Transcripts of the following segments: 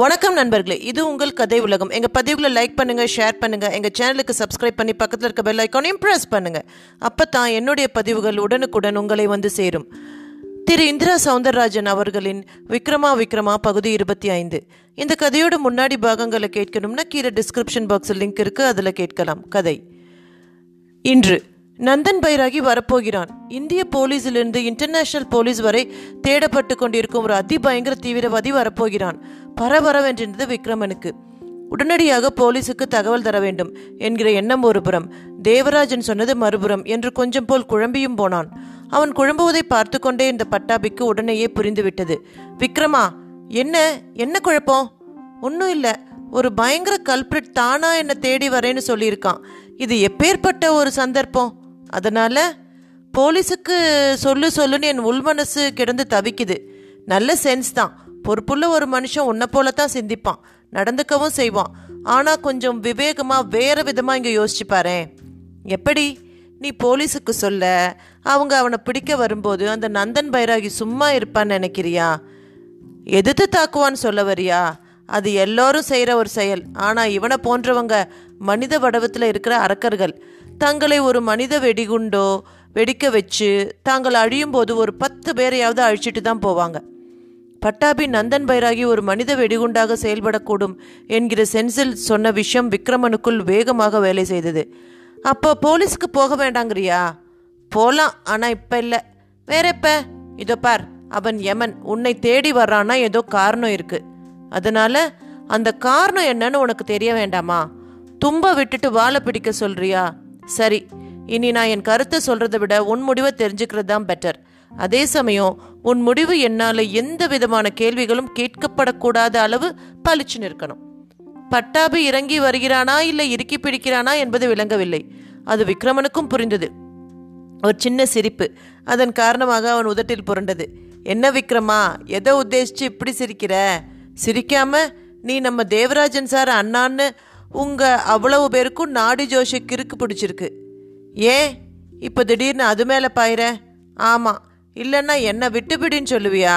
வணக்கம் நண்பர்களே இது உங்கள் கதை உலகம். எங்கள் பதிவுகளை லைக் பண்ணுங்கள் ஷேர் பண்ணுங்கள் எங்கள் சேனலுக்கு சப்ஸ்கிரைப் பண்ணி பக்கத்தில் இருக்க பெல் ஐக்கானையும் ப்ரெஸ் பண்ணுங்கள் அப்போ தான் என்னுடைய பதிவுகள் உடனுக்குடன் உங்களை வந்து சேரும். திரு இந்திரா சவுந்தரராஜன் அவர்களின் விக்ரமா விக்ரமா பகுதி இருபத்தி ஐந்து. இந்த கதையோட முன்னாடி பாகங்களை கேட்கணும்னா கீழே டிஸ்கிரிப்ஷன் பாக்ஸில் லிங்க் இருக்குது அதில் கேட்கலாம். கதை. இன்று நந்தன் பைராகி வரப்போகிறான். இந்திய போலீஸிலிருந்து இன்டர்நேஷனல் போலீஸ் வரை தேடப்பட்டு கொண்டிருக்கும் ஒரு அதிபயங்கர தீவிரவாதி வரப்போகிறான். பரபரவென்றிருந்தது விக்ரமனுக்கு. உடனடியாக போலீஸுக்கு தகவல் தர வேண்டும் என்கிற எண்ணம் ஒரு புறம் தேவராஜன் சொன்னது மறுபுறம் என்று கொஞ்சம் போல் குழம்பியும் போனான். அவன் குழம்புவதை பார்த்து கொண்டே இந்த பட்டாபிக்கு உடனேயே புரிந்துவிட்டது. விக்ரமா என்ன என்ன குழப்பம்? ஒன்றும் இல்லை. ஒரு பயங்கர கல்பிரிட் தானா என்னை தேடி வரேன்னு சொல்லியிருக்கான். இது எப்பேற்பட்ட ஒரு சந்தர்ப்பம்? அதனால போலீஸுக்கு சொல்லு சொல்லுன்னு என் உள்மனசு கிடந்து தவிக்குது. நல்ல சென்ஸ் தான். பொறுப்புள்ள ஒரு மனுஷன் உன்னை போல தான் சிந்திப்பான். நடந்துக்கவும் செய்வான். ஆனால் கொஞ்சம் விவேகமாக வேற விதமாக இங்கே யோசிச்சு பாரேன். எப்படி? நீ போலீஸுக்கு சொல்ல அவங்க அவனை பிடிக்க வரும்போது அந்த நந்தன் பைராகி சும்மா இருப்பான்னு நினைக்கிறியா? எதிர்த்து தாக்குவான்னு சொல்ல வரியா? அது எல்லோரும் செய்கிற ஒரு செயல். ஆனால் இவனை போன்றவங்க மனித வடவத்தில் இருக்கிற அரக்கர்கள். தங்களை ஒரு மனித வெடிகுண்டோ வெடிக்க வச்சு தாங்கள் அழியும் போது ஒரு பத்து பேரையாவது அழிச்சிட்டு தான் போவாங்க. பட்டாபி நந்தன் பைராகி ஒரு மனித வெடிகுண்டாக செயல்படக்கூடும் என்கிற சென்சில் சொன்ன விஷயம் விக்ரமனுக்குள் வேகமாக வேலை செய்தது. அப்போ போலீஸ்க்கு போக வேண்டாங்கிறியா? போகலாம் ஆனால் இப்போ இல்லை. வேற இப்போ இதோ பார் அவன் யமன். உன்னை தேடி வர்றான்னா ஏதோ காரணம் இருக்கு. அதனால அந்த காரணம் என்னன்னு உனக்கு தெரிய வேண்டாமா? தும்ப விட்டுட்டு வாழை பிடிக்க சொல்றியா? சரி இனி நான் என் கருத்தை சொல்றதை விட உன் முடிவை தெரிஞ்சுக்கிறது தான் பெட்டர் அதே சமயம் உன் முடிவு என்னால் எந்த விதமான கேள்விகளும் கேட்கப்படக்கூடாத அளவு பளிச்சுன்னு இருக்கணும் பட்டாபி இறங்கி வருகிறானா இல்லை இறுக்கி பிடிக்கிறானா என்பது விளங்கவில்லை. அது விக்ரமனுக்கும் புரிந்தது. ஒரு சின்ன சிரிப்பு. அதன் காரணமாக அவன் உதட்டில் புரண்டது. என்ன விக்ரமா எதை உத்தேசிச்சு இப்படி சிரிக்கிற? சிரிக்காம நீ நம்ம தேவராஜன் சார் அண்ணான்னு உங்கள் அவ்வளவு பேருக்கும் நாடி ஜோஷி கிறுக்கு பிடிச்சிருக்கு. ஏன் இப்போ திடீர்னு அது மேலே பாயிற? ஆமாம் இல்லைன்னா என்ன விட்டுபிடின்னு சொல்லுவியா?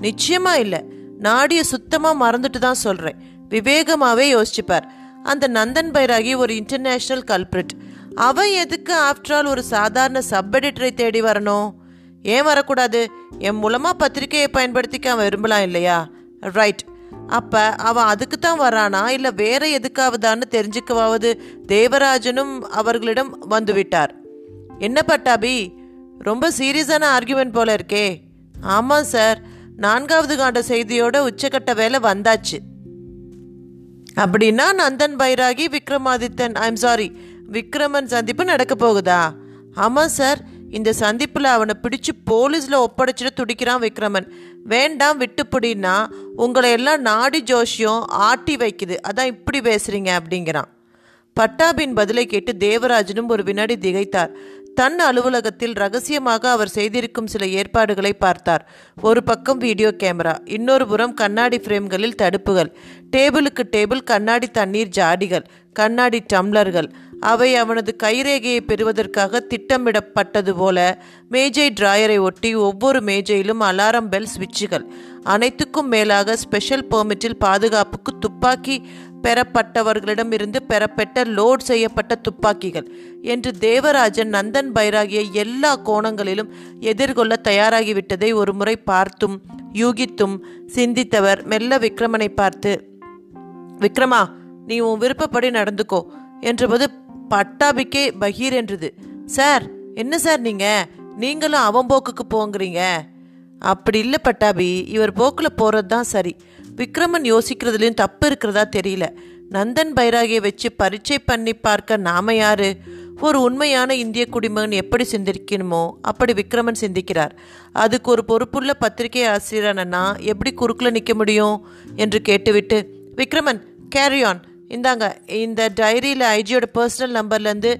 நிச்சயமா இல்லை. நாடியை சுத்தமாக மறந்துட்டு தான் சொல்கிறேன் விவேகமாகவே யோசிச்சுப்பார். அந்த நந்தன் பைராகி ஒரு இன்டர்நேஷ்னல் கல்பிரிட் அவன் எதுக்கு ஆஃப்டர் ஆல் ஒரு சாதாரண சப் எடிட்டரை தேடி வரணும்? ஏன் வரக்கூடாது? என் மூலமாக பத்திரிகையை பயன்படுத்திக்க அவன் விரும்பலாம் இல்லையா? ரைட் அப்போ அவன் அதுக்கு தான் வரானா? இல்லை வேற எதுக்காவதான்னு தெரிஞ்சுக்கவாவது தேவராஜனும் அவர்களிடம் வந்துவிட்டார். என்ன பட்டாபி? ரொம்ப சீரியஸான ஆர்குமெண்ட் போல இருக்கே. ஆமாம் சார் நான்காவது காண்ட செய்தியோட உச்சக்கட்ட வேலை வந்தாச்சு. அப்படின்னா நந்தன் பைராகி விக்ரமாதித்தன் ஐம் சாரி விக்ரமன் சந்திப்பு நடக்க போகுதா? ஆமாம் சார் இந்த சந்திப்பில் அவனை பிடிச்சு போலீஸில் ஒப்படைச்சிட்டு துடிக்கிறான் விக்ரமன். வேண்டாம் விட்டுப்பிடின்னா உங்களை எல்லாம் நாடி ஜோஷியம் ஆட்டி வைக்குது. அதான் இப்படி பேசுறீங்க அப்படிங்கிறான். பட்டாபின் பதிலை கேட்டு தேவராஜனும் ஒரு வினாடி திகைத்தார். தன் அலுவலகத்தில் ரகசியமாக அவர் செய்திருக்கும் சில ஏற்பாடுகளை பார்த்தார். ஒரு பக்கம் வீடியோ கேமரா இன்னொரு புறம் கண்ணாடி ஃப்ரேம்களில் தடுப்புகள். டேபிளுக்கு டேபிள் கண்ணாடி தண்ணீர் ஜாடிகள் கண்ணாடி டம்ளர்கள். அவை அவனது கைரேகையை பெறுவதற்காக திட்டமிடப்பட்டது போல மேஜை டிராயரை ஒட்டி ஒவ்வொரு மேஜையிலும் அலாரம் பெல் சுவிட்சுகள். அனைத்துக்கும் மேலாக ஸ்பெஷல் பெர்மிட்டில் பாதுகாப்புக்கு துப்பாக்கி பெறப்பட்டவர்களிடமிருந்து பெறப்பட்ட லோட் செய்யப்பட்ட துப்பாக்கிகள் என்று தேவராஜன் நந்தன் பைராகிய எல்லா கோணங்களிலும் எதிர்கொள்ள தயாராகிவிட்டதை ஒரு முறை பார்த்தும் யூகித்தும் சிந்தித்தவர் மெல்ல விக்ரமனை பார்த்து விக்ரமா நீ உன் விருப்பப்படி நடந்துக்கோ என்றபோது பட்டாபிக்கே பகீர் என்றது. சார் என்ன சார் நீங்க? நீங்களும் அவன் போக்குக்கு போங்கிறீங்க. அப்படி இல்லை பட்டாபி இவர் போக்கில் போகிறது தான் சரி. விக்ரமன் யோசிக்கிறதுலையும் தப்பு இருக்கிறதா தெரியல. நந்தன் பைராகியை வச்சு பரீட்சை பண்ணி பார்க்க நாம யாரு? ஒரு உண்மையான இந்திய குடிமகன் எப்படி சிந்திக்கணுமோ அப்படி விக்ரமன் சிந்திக்கிறார். அதுக்கு ஒரு பொறுப்புள்ள பத்திரிகை ஆசிரியரானா எப்படி குறுக்கில் நிற்க முடியும்? என்று கேட்டுவிட்டு விக்ரமன் கேரியான் இந்தாங்க இந்த டைரியில் ஐஜியோட பர்சனல் நம்பர்லேருந்து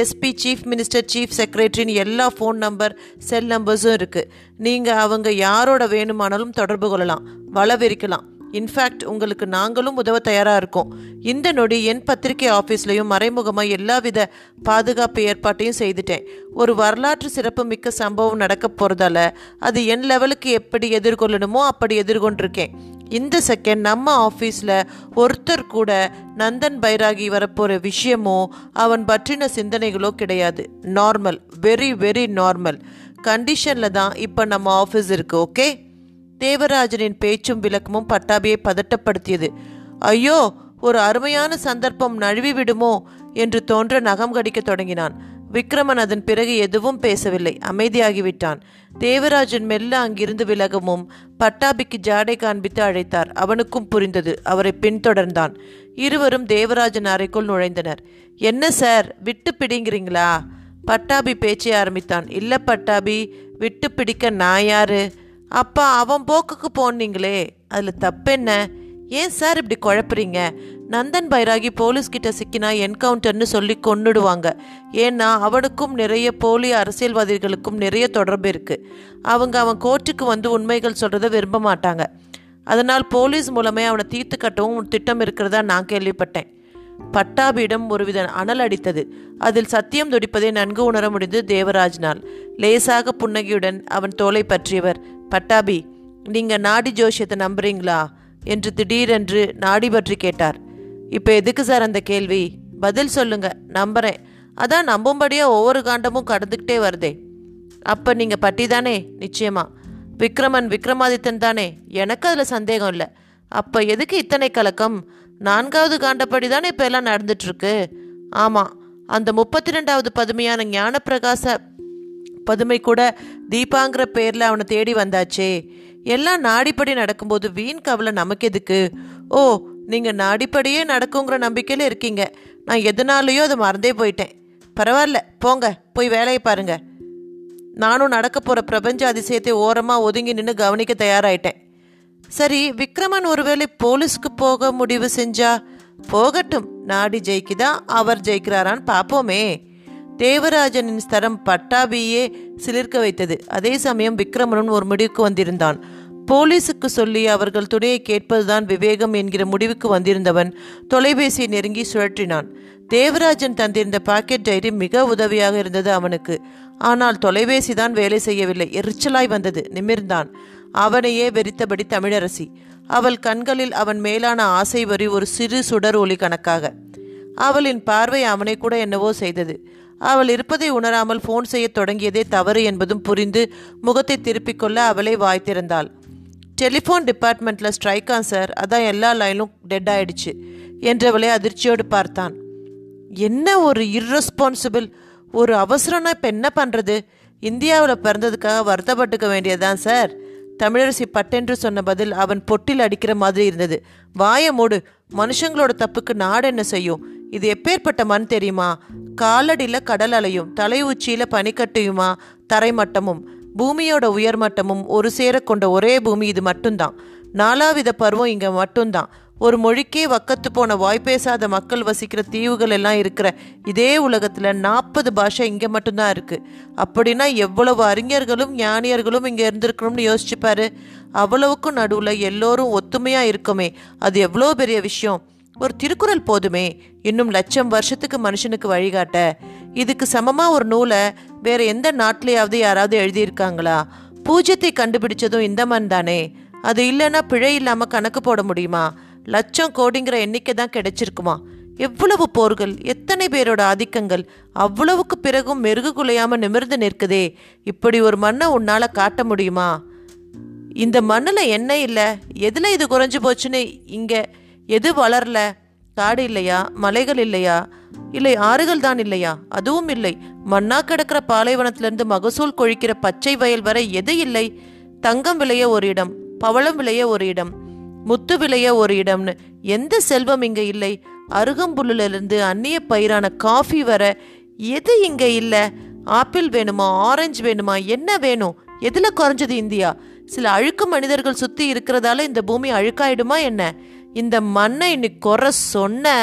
எஸ்பி சீஃப் மினிஸ்டர் சீஃப் செக்ரட்டரின்னு எல்லா ஃபோன் நம்பர் செல் நம்பர்ஸும் இருக்குது நீங்கள் அவங்க யாரோட வேணுமானாலும் தொடர்பு கொள்ளலாம் வளவிரிக்கலாம். இன்ஃபேக்ட் உங்களுக்கு நாங்களும் உதவ தயாராக இருக்கோம். இந்த நொடி என் பத்திரிகை ஆஃபீஸ்லையும் மறைமுகமாக எல்லாவித பாதுகாப்பு ஏற்பாட்டையும் செய்துட்டேன். ஒரு வரலாற்று சிறப்பு மிக்க சம்பவம் நடக்க போகிறதால அது என் லெவலுக்கு எப்படி எதிர்கொள்ளணுமோ அப்படி எதிர்கொண்டிருக்கேன். இந்த செகண்ட் நம்ம ஆஃபீஸில் ஒருத்தர் கூட நந்தன் பைராகி வரப்போகிற விஷயமோ அவன் பற்றின சிந்தனைகளோ கிடையாது. நார்மல் வெரி வெரி நார்மல் கண்டிஷனில் தான் இப்போ நம்ம ஆஃபீஸ் இருக்குது ஓகே தேவராஜனின் பேச்சும் விளக்கமும் பட்டாபியை பதட்டப்படுத்தியது. ஐயோ ஒரு அருமையான சந்தர்ப்பம் நழுவி விடுமோ என்று தோன்ற நகம் கடிக்க தொடங்கினான். விக்ரமன் அதன் பிறகு எதுவும் பேசவில்லை. அமைதியாகிவிட்டான். தேவராஜன் மெல்ல அங்கிருந்து விலகவும் பட்டாபிக்கு ஜாடை காண்பித்து அழைத்தார். அவனுக்கும் புரிந்தது. அவரை பின்தொடர்ந்தான். இருவரும் தேவராஜன் அறைக்குள் நுழைந்தனர். என்ன சார்? விட்டு பிடிங்கிறீங்களா? பட்டாபி பேச்சை ஆரம்பித்தான். இல்ல பட்டாபி விட்டு பிடிக்க நான் யாரு? அப்பா அவன் போக்குக்கு போனீங்களே. அதுல தப்பென்ன? ஏன் சார் இப்படி குழப்புறீங்க? நந்தன் பைராகி போலீஸ் கிட்ட சிக்கினா என்கவுண்டர்னு சொல்லி கொன்னுடுவாங்க. ஏன்னா அவனுக்கும் நிறைய போலி அரசியல்வாதிகளுக்கும் நிறைய தொடர்பு இருக்கு. அவங்க அவன் கோர்ட்டுக்கு வந்து உண்மைகள் சொல்கிறத விரும்ப மாட்டாங்க. அதனால் போலீஸ் மூலமே அவனை தீர்த்து கட்டவும் திட்டம் இருக்கிறதா நான் கேள்விப்பட்டேன். பட்டாபியிடம் ஒருவித அனல் அடித்தது. அதில் சத்தியம் துடிப்பதை நன்கு உணர முடிந்தது தேவராஜ்னால். லேசாக புன்னகையுடன் அவன் தோலை பற்றியவர் பட்டாபி நீங்க நாடி ஜோஷியத்தை நம்புறீங்களா? என்று திடீரென்று நாடி பற்றி கேட்டார். இப்போ எதுக்கு சார் அந்த கேள்வி? பதில் சொல்லுங்க நம்புறேன். அதான் நம்பும்படியாக ஒவ்வொரு காண்டமும் கடந்துக்கிட்டே வருதே. அப்போ நீங்கள் பட்டி தானே? நிச்சயமா. விக்ரமன் விக்ரமாதித்தன் தானே? எனக்கு அதில் சந்தேகம் இல்லை. அப்போ எதுக்கு இத்தனை கலக்கம்? நான்காவது காண்டப்படி தானே இப்போ எல்லாம் நடந்துட்டுருக்கு? ஆமாம் அந்த முப்பத்தி ரெண்டாவது பதுமையான ஞானப்பிரகாச பதுமை கூட தீபாங்கிற பேரில் அவனை தேடி வந்தாச்சே. எல்லாம் நாடிப்படி நடக்கும்போது வீண் கவலை நமக்கு எதுக்கு? ஓ நீங்கள் நான் அடிப்படையே நடக்குங்கிற நம்பிக்கையில் இருக்கீங்க. நான் எதனாலேயோ அதை மறந்தே போயிட்டேன். பரவாயில்ல போங்க போய் வேலையை பாருங்க. நானும் நடக்க போகிற பிரபஞ்ச அதிசயத்தை ஓரமாக ஒதுங்கி நின்று கவனிக்க தயாராயிட்டேன். சரி விக்ரமன் ஒருவேளை போலீஸ்க்கு போக முடிவு செஞ்சா? போகட்டும் நாடி ஜெயிக்குதா? அவர் ஜெயிக்கிறாரான்னு பார்ப்போமே தேவராஜனின் ஸ்தரம் பட்டாபியே சிலிர்க்க வைத்தது. அதே சமயம் விக்ரமனும் ஒரு முடிவுக்கு வந்திருந்தான். போலீஸுக்கு சொல்லி அவர்கள் துணையை கேட்பதுதான் விவேகம் என்கிற முடிவுக்கு வந்திருந்தவன் தொலைபேசியை நெருங்கி சுழற்றினான். தேவராஜன் தந்திருந்த பாக்கெட் டைரி மிக உதவியாக இருந்தது அவனுக்கு. ஆனால் தொலைபேசி தான் வேலை செய்யவில்லை. எரிச்சலாய் வந்தது. நிமிர்ந்தான். அவனையே வெறித்தபடி தமிழரசி. அவள் கண்களில் அவன் மேலான ஆசை வரி ஒரு சிறு சுடர் ஒளி கணக்காக. அவளின் பார்வை அவனை கூட என்னவோ செய்தது. அவள் இருப்பதை உணராமல் ஃபோன் செய்ய தொடங்கியதே தவறு என்பதும் புரிந்து முகத்தை திருப்பிக் கொள்ள அவளை வாய்த்திருந்தாள். டெலிஃபோன் டிபார்ட்மெண்ட்டில் ஸ்ட்ரைக்கா சார். அதான் எல்லா லைனும் டெட் ஆயிடுச்சு. என்றவளை அதிர்ச்சியோடு பார்த்தான். என்ன ஒரு இர்ரெஸ்பான்சிபிள் ஒரு அவசரம்னா இப்போ என்ன பண்ணுறது இந்தியாவில் பிறந்ததுக்காக வருத்தப்பட்டுக்க வேண்டியதுதான் சார். தமிழரசி பட்டென்று சொன்ன பதில் அவன் பொட்டில் அடிக்கிற மாதிரி இருந்தது. வாய மூடு. மனுஷங்களோட தப்புக்கு நாடு என்ன செய்யும்? இது எப்பேற்பட்ட மண் தெரியுமா? காலடியில் கடல் அலையும் தலை உச்சியில் பனிக்கட்டியுமா? தரைமட்டமும். பூமியோட உயர்மட்டமும் ஒரு சேர கொண்ட ஒரே பூமி இது மட்டும்தான். நாலாவித பருவம் இங்க மட்டும்தான். ஒரு மொழிக்கே வக்கத்து போன வாய் பேசாத மக்கள் வசிக்கிற தீவுகள் எல்லாம் இருக்கிற இதே உலகத்துல நாற்பது பாஷை இங்க மட்டும்தான் இருக்கு. அப்படின்னா எவ்வளவு அறிஞர்களும் ஞானியர்களும் இங்க இருந்திருக்கணும்னு யோசிச்சுப்பாரு அவ்வளவுக்கும் நடுவுல எல்லோரும் ஒத்துமையா இருக்குமே. அது எவ்வளோ பெரிய விஷயம். ஒரு திருக்குறள் போதுமே. இன்னும் லட்சம் வருஷத்துக்கு மனுஷனுக்கு வழிகாட்ட. இதுக்கு சமமா ஒரு நூலை வேற எந்த நாட்டிலேயாவது யாராவது எழுதியிருக்காங்களா? பூஜ்யத்தை கண்டுபிடிச்சதும் இந்த மண் தானே. அது இல்லைன்னா பிழை இல்லாம கணக்கு போட முடியுமா? லட்சம் கோடிங்கிற எண்ணிக்கை தான் கிடைச்சிருக்குமா? எவ்வளவு போர்கள் எத்தனை பேரோட ஆதிக்கங்கள்? அவ்வளவுக்கு பிறகும் மெருகு குலையாம நிமிர்ந்து நிற்குதே. இப்படி ஒரு மண்ணை உன்னால காட்ட முடியுமா? இந்த மண்ணில் என்ன இல்லை. எதில் இது குறைஞ்சு போச்சுன்னு இங்கே எது வளரல? காடு இல்லையா? மலைகள் இல்லையா? இல்லை ஆறுகள் தான் இல்லையா? அதுவும் இல்லை. மண்ணா கிடக்கிற பாலைவனத்திலிருந்து மகசூல் கொழிக்கிற பச்சை வயல் வரை எது இல்லை? தங்கம் விளைய ஒரு இடம் பவளம் விளைய ஒரு இடம் முத்து விளைய ஒரு இடம்னு எந்த செல்வம் இங்க இல்லை? அருகம்புல்லுலேருந்து அந்நிய பயிரான காஃபி வர எது இங்க இல்ல? ஆப்பிள் வேணுமா ஆரஞ்சு வேணுமா என்ன வேணும்? எதுல குறைஞ்சது இந்தியா? சில அழுக்கு மனிதர்கள் சுத்தி இருக்கிறதால இந்த பூமி அழுக்காயிடுமா என்ன? இந்த மண்ணை இன்னைக்கு குறை சொன்ன.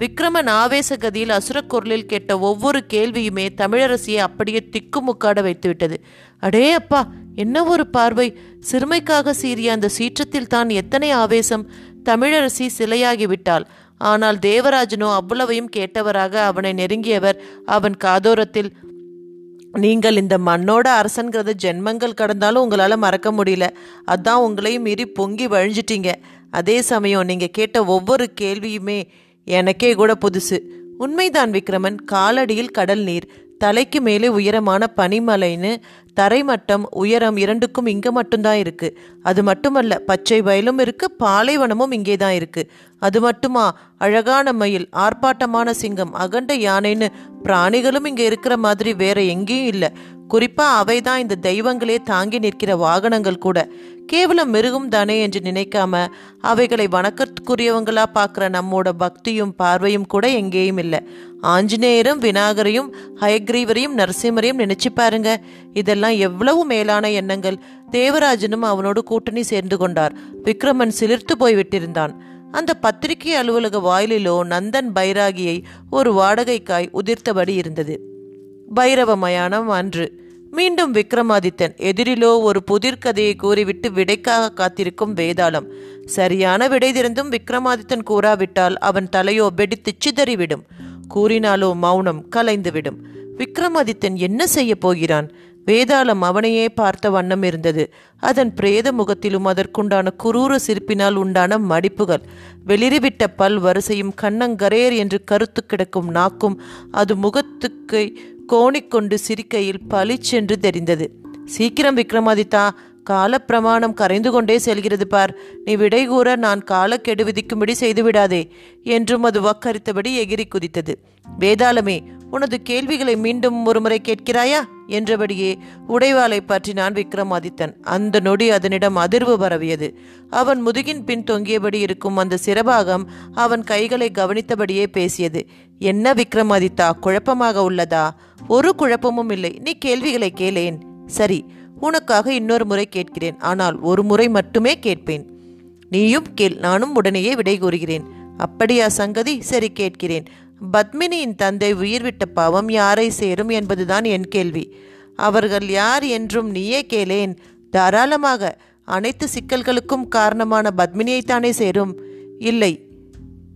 விக்ரமன் ஆவேச கதியில் அசுரக்குரலில் கேட்ட ஒவ்வொரு கேள்வியுமே தமிழரசியை அப்படியே திக்குமுக்காட வைத்துவிட்டது. அடே அப்பா என்ன ஒரு பார்வை? சிறுமைக்காக சீறிய அந்த சீற்றத்தில் தான் எத்தனை ஆவேசம்? தமிழரசி சிலையாகிவிட்டாள். ஆனால் தேவராஜனோ அவ்வளவையும் கேட்டவராக அவனை நெருங்கியவர் அவன் காதோரத்தில் நீங்கள் இந்த மண்ணோட அரசன்கிறத ஜென்மங்கள் கடந்தாலும் உங்களால் மறக்க முடியல. அதான் உங்களையும் மீறி பொங்கி வழிஞ்சிட்டீங்க. அதே சமயம் நீங்கள் கேட்ட ஒவ்வொரு கேள்வியுமே எனக்கே கூட புதுசு. உண்மைதான் விக்ரமன் காலடியில் கடல் நீர் தலைக்கு மேலே உயரமான பனிமலைன்னு தரைமட்டம் உயரம் இரண்டுக்கும் இங்கே மட்டும்தான் இருக்கு. அது மட்டுமல்ல பச்சை வயலும் இருக்கு பாலைவனமும் இங்கே தான் இருக்கு. அது மட்டுமா அழகான மயில் ஆர்ப்பாட்டமான சிங்கம் அகண்ட யானைன்னு பிராணிகளும் இங்கே இருக்கிற மாதிரி வேற எங்கேயும் இல்லை. குறிப்பா அவை தான் இந்த தெய்வங்களே தாங்கி நிற்கிற வாகனங்கள் கூட. கேவலம் மிருகம் தானே என்று நினைக்காம அவைகளை வணக்கத்துக்குரியவங்களா பார்க்குற நம்மோட பக்தியும் பார்வையும் கூட எங்கேயும் இல்லை. ஆஞ்சநேயரும் விநாயகரையும் ஹயக்ரீவரையும் நரசிம்மரையும் நினைச்சு பாருங்க. இதெல்லாம் எவ்வளவு மேலான எண்ணங்கள். தேவராஜனும் அவனோடு கூட்டணி சேர்ந்து கொண்டார். விக்ரமன் சிலிர்த்து போய்விட்டிருந்தான் அந்த பத்திரிகை அலுவலக வாயிலிலோ நந்தன் பைராகியை ஒரு வாடகைக்காய் உதிர்த்தபடி இருந்தது. பைரவ மயானம் அன்று மீண்டும் விக்ரமாதித்தன் எதிரிலோ ஒரு புதிர் கதையை கூறிவிட்டு விடைக்காக காத்திருக்கும் வேதாளம். சரியான விடை திறந்தும் விக்ரமாதித்தன் கூறாவிட்டால் அவன் தலையோ வெடித்துச் சிதறிவிடும். கூறினாலோ மௌனம் கலைந்துவிடும். விக்ரமாதித்தன் என்ன செய்ய போகிறான்? வேதாளம் அவனையே பார்த்த வண்ணம் இருந்தது. அதன் பிரேத முகத்திலும் அதற்குண்டான குரூர சிரிப்பினால் உண்டான மடிப்புகள். வெளிரிவிட்ட பல் வரிசையும் கண்ணங்கரேர் என்று கருத்து கிடக்கும் நாக்கும் அது முகத்துக்கு கோணிக்கொண்டு சிரிக்கையில் பளிச்சென்று தெரிந்தது. சீக்கிரம் விக்ரமாதித்தா காலப்பிரமாணம் கரைந்து கொண்டே செல்கிறது பார். நீ விடை கூற நான் காலக்கெடு விதிக்கும்படி செய்துவிடாதே என்றும் அது வக்கரித்தபடி எகிரி குதித்தது. வேதாளமே உனது கேள்விகளை மீண்டும் ஒருமுறை கேட்கிறாயா? என்றபடியே உடைவாளை பற்றினான் விக்ரமாதித்தன். அந்த நொடி அதனிடம் அதிர்வு பரவியது. அவன் முதுகின் பின் தொங்கியபடி இருக்கும் அந்த சிறபாகம் அவன் கைகளை கவனித்தபடியே பேசியது. என்ன விக்ரமாதித்தா குழப்பமாக உள்ளதா? ஒரு குழப்பமும் இல்லை. நீ கேள்விகளை கேளேன். சரி உனக்காக இன்னொரு முறை கேட்கிறேன். ஆனால் ஒரு முறை மட்டுமே கேட்பேன். நீயும் கேள். நானும் உடனேயே விடை கூறுகிறேன். அப்படியா சங்கதி? சரி கேட்கிறேன். பத்மினியின் தந்தை உயிர்விட்ட பாவம் யாரை சேரும் என்பதுதான் என் கேள்வி. அவர்கள் யார் என்றும் நீயே கேளேன். தாராளமாக அனைத்து சிக்கல்களுக்கும் காரணமான பத்மினியைத்தானே சேரும். இல்லை.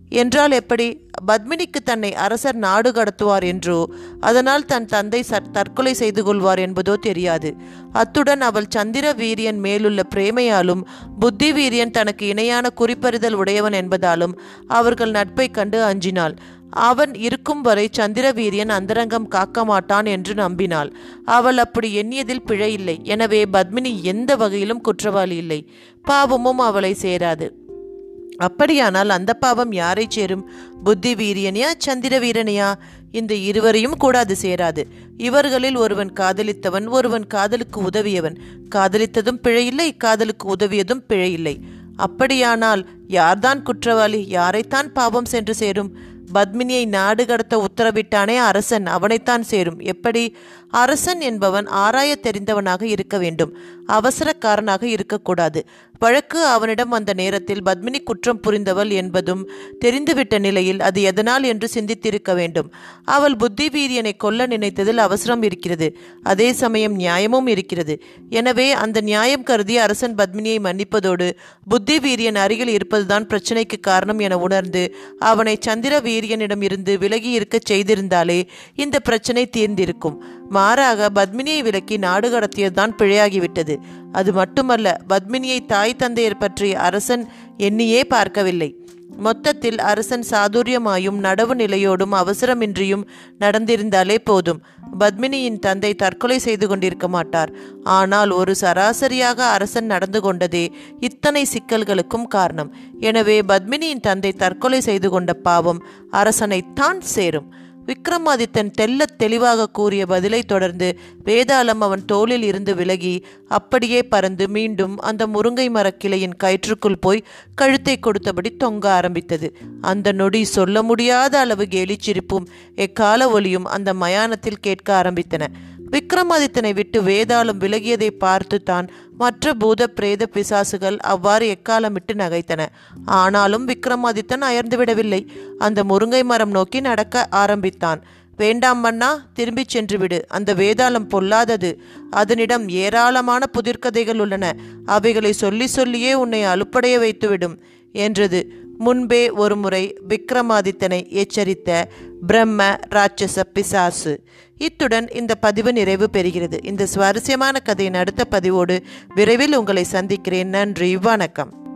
என்றால் எப்படி? பத்மினிக்கு தன்னை அரசர் நாடு கடத்துவார் என்றோ அதனால் தன் தந்தை தற்கொலை செய்து கொள்வார் என்பதோ தெரியாது. அத்துடன் அவள் சந்திர வீரியன் மேலுள்ள பிரேமையாலும் புத்தி வீரியன் தனக்கு இணையான குறிப்பறிதல் உடையவன் என்பதாலும் அவர்கள் நட்பை கண்டு அஞ்சினாள். அவன் இருக்கும் வரை சந்திர வீரியன் அந்தரங்கம் காக்க மாட்டான் என்று நம்பினாள். அவள் அப்படி எண்ணியதில் பிழை இல்லை. எனவே பத்மினி எந்த வகையிலும் குற்றவாளி இல்லை. பாவமும் அவளை சேராது. அப்படியானால் அந்த பாவம் யாரை சேரும்? புத்தி வீரியனையா சந்திர வீரனையா இந்த இருவரையும் கூட அது சேராது. இவர்களில் ஒருவன் காதலித்தவன் ஒருவன் காதலுக்கு உதவியவன். காதலித்ததும் பிழையில்லை காதலுக்கு உதவியதும் பிழையில்லை அப்படியானால் யார்தான் குற்றவாளி? யாரைத்தான் பாவம் சென்று சேரும்? பத்மினியை நாடு கடத்த உத்தரவிட்டானே அரசன் அவனைத்தான் சேரும். எப்படி அரசன் என்பவன் ஆராய தெரிந்தவனாக இருக்க வேண்டும். அவசரக்காரனாக இருக்கக்கூடாது. வழக்கு அவனிடம் வந்த நேரத்தில் பத்மினி குற்றம் புரிந்தவள் என்பதும் தெரிந்துவிட்ட நிலையில் அது எதனால் என்று சிந்தித்திருக்க வேண்டும். அவள் புத்தி வீரியனை கொல்ல நினைத்ததில் அவசரம் இருக்கிறது. அதே சமயம் நியாயமும் இருக்கிறது. எனவே அந்த நியாயம் கருதி அரசன் பத்மினியை மன்னிப்பதோடு புத்தி வீரியன் அருகில் இருப்பதுதான் பிரச்சனைக்கு காரணம் என உணர்ந்து அவனை சந்திர வீரியனிடம் இருந்து விலகி இருக்கச் செய்திருந்தாலே இந்த பிரச்சனை தீர்ந்திருக்கும். மாறாக பத்மினியை விலக்கி நாடு கடத்தியதுதான் பிழையாகிவிட்டது. அது மட்டுமல்ல பத்மினியை தாய் தந்தையர் பற்றி அரசன் எண்ணியே பார்க்கவில்லை. மொத்தத்தில் அரசன் சாதுரியமாயும் நடவு நிலையோடும் அவசரமின்றியும் நடந்திருந்தாலே போதும். பத்மினியின் தந்தை தற்கொலை செய்து கொண்டிருக்க மாட்டார். ஆனால் ஒரு சராசரியாக அரசன் நடந்து கொண்டதே இத்தனை சிக்கல்களுக்கும் காரணம். எனவே பத்மினியின் தந்தை தற்கொலை செய்து கொண்ட பாவம் அரசனைத்தான் சேரும். விக்ரமாதித்தன் தெள்ளத் தெளிவாக கூறிய பதிலை தொடர்ந்து வேதாளம் அவன் தோளில் இருந்து விலகி அப்படியே பறந்து மீண்டும் அந்த முருங்கை மரக்கிளையின் கயிற்றுக்குள் போய் கழுத்தை கொடுத்தபடி தொங்க ஆரம்பித்தது. அந்த நொடி சொல்ல முடியாத அளவு கேலிச்சிரிப்பும் எக்கால ஒலியும் அந்த மயானத்தில் கேட்க ஆரம்பித்தன. விக்ரமாதித்தனை விட்டு வேதாளம் விலகியதை பார்த்து தான் மற்ற பூத பிரேத பிசாசுகள் அவ்வாறு எக்காலமிட்டு நகைத்தன. ஆனாலும் விக்ரமாதித்தன் அயர்ந்துவிடவில்லை அந்த முருங்கை மரம் நோக்கி நடக்க ஆரம்பித்தான். வேண்டாம் மன்னா திரும்பிச் சென்று விடு. அந்த வேதாளம் பொல்லாதது. அதனிடம் ஏராளமான புதிர்க்கதைகள் உள்ளன. அவைகளை சொல்லி சொல்லியே உன்னை அலுப்படைய வைத்துவிடும் என்றது. முன்பே ஒருமுறை விக்ரமாதித்தனை எச்சரித்த பிரம்ம ராட்சச பிசாசு. இத்துடன் இந்த பதிவு நிறைவு பெறுகிறது. இந்த சுவாரஸ்யமான கதையின் அடுத்த பதிவோடு விரைவில் உங்களை சந்திக்கிறேன். நன்றி. வணக்கம்.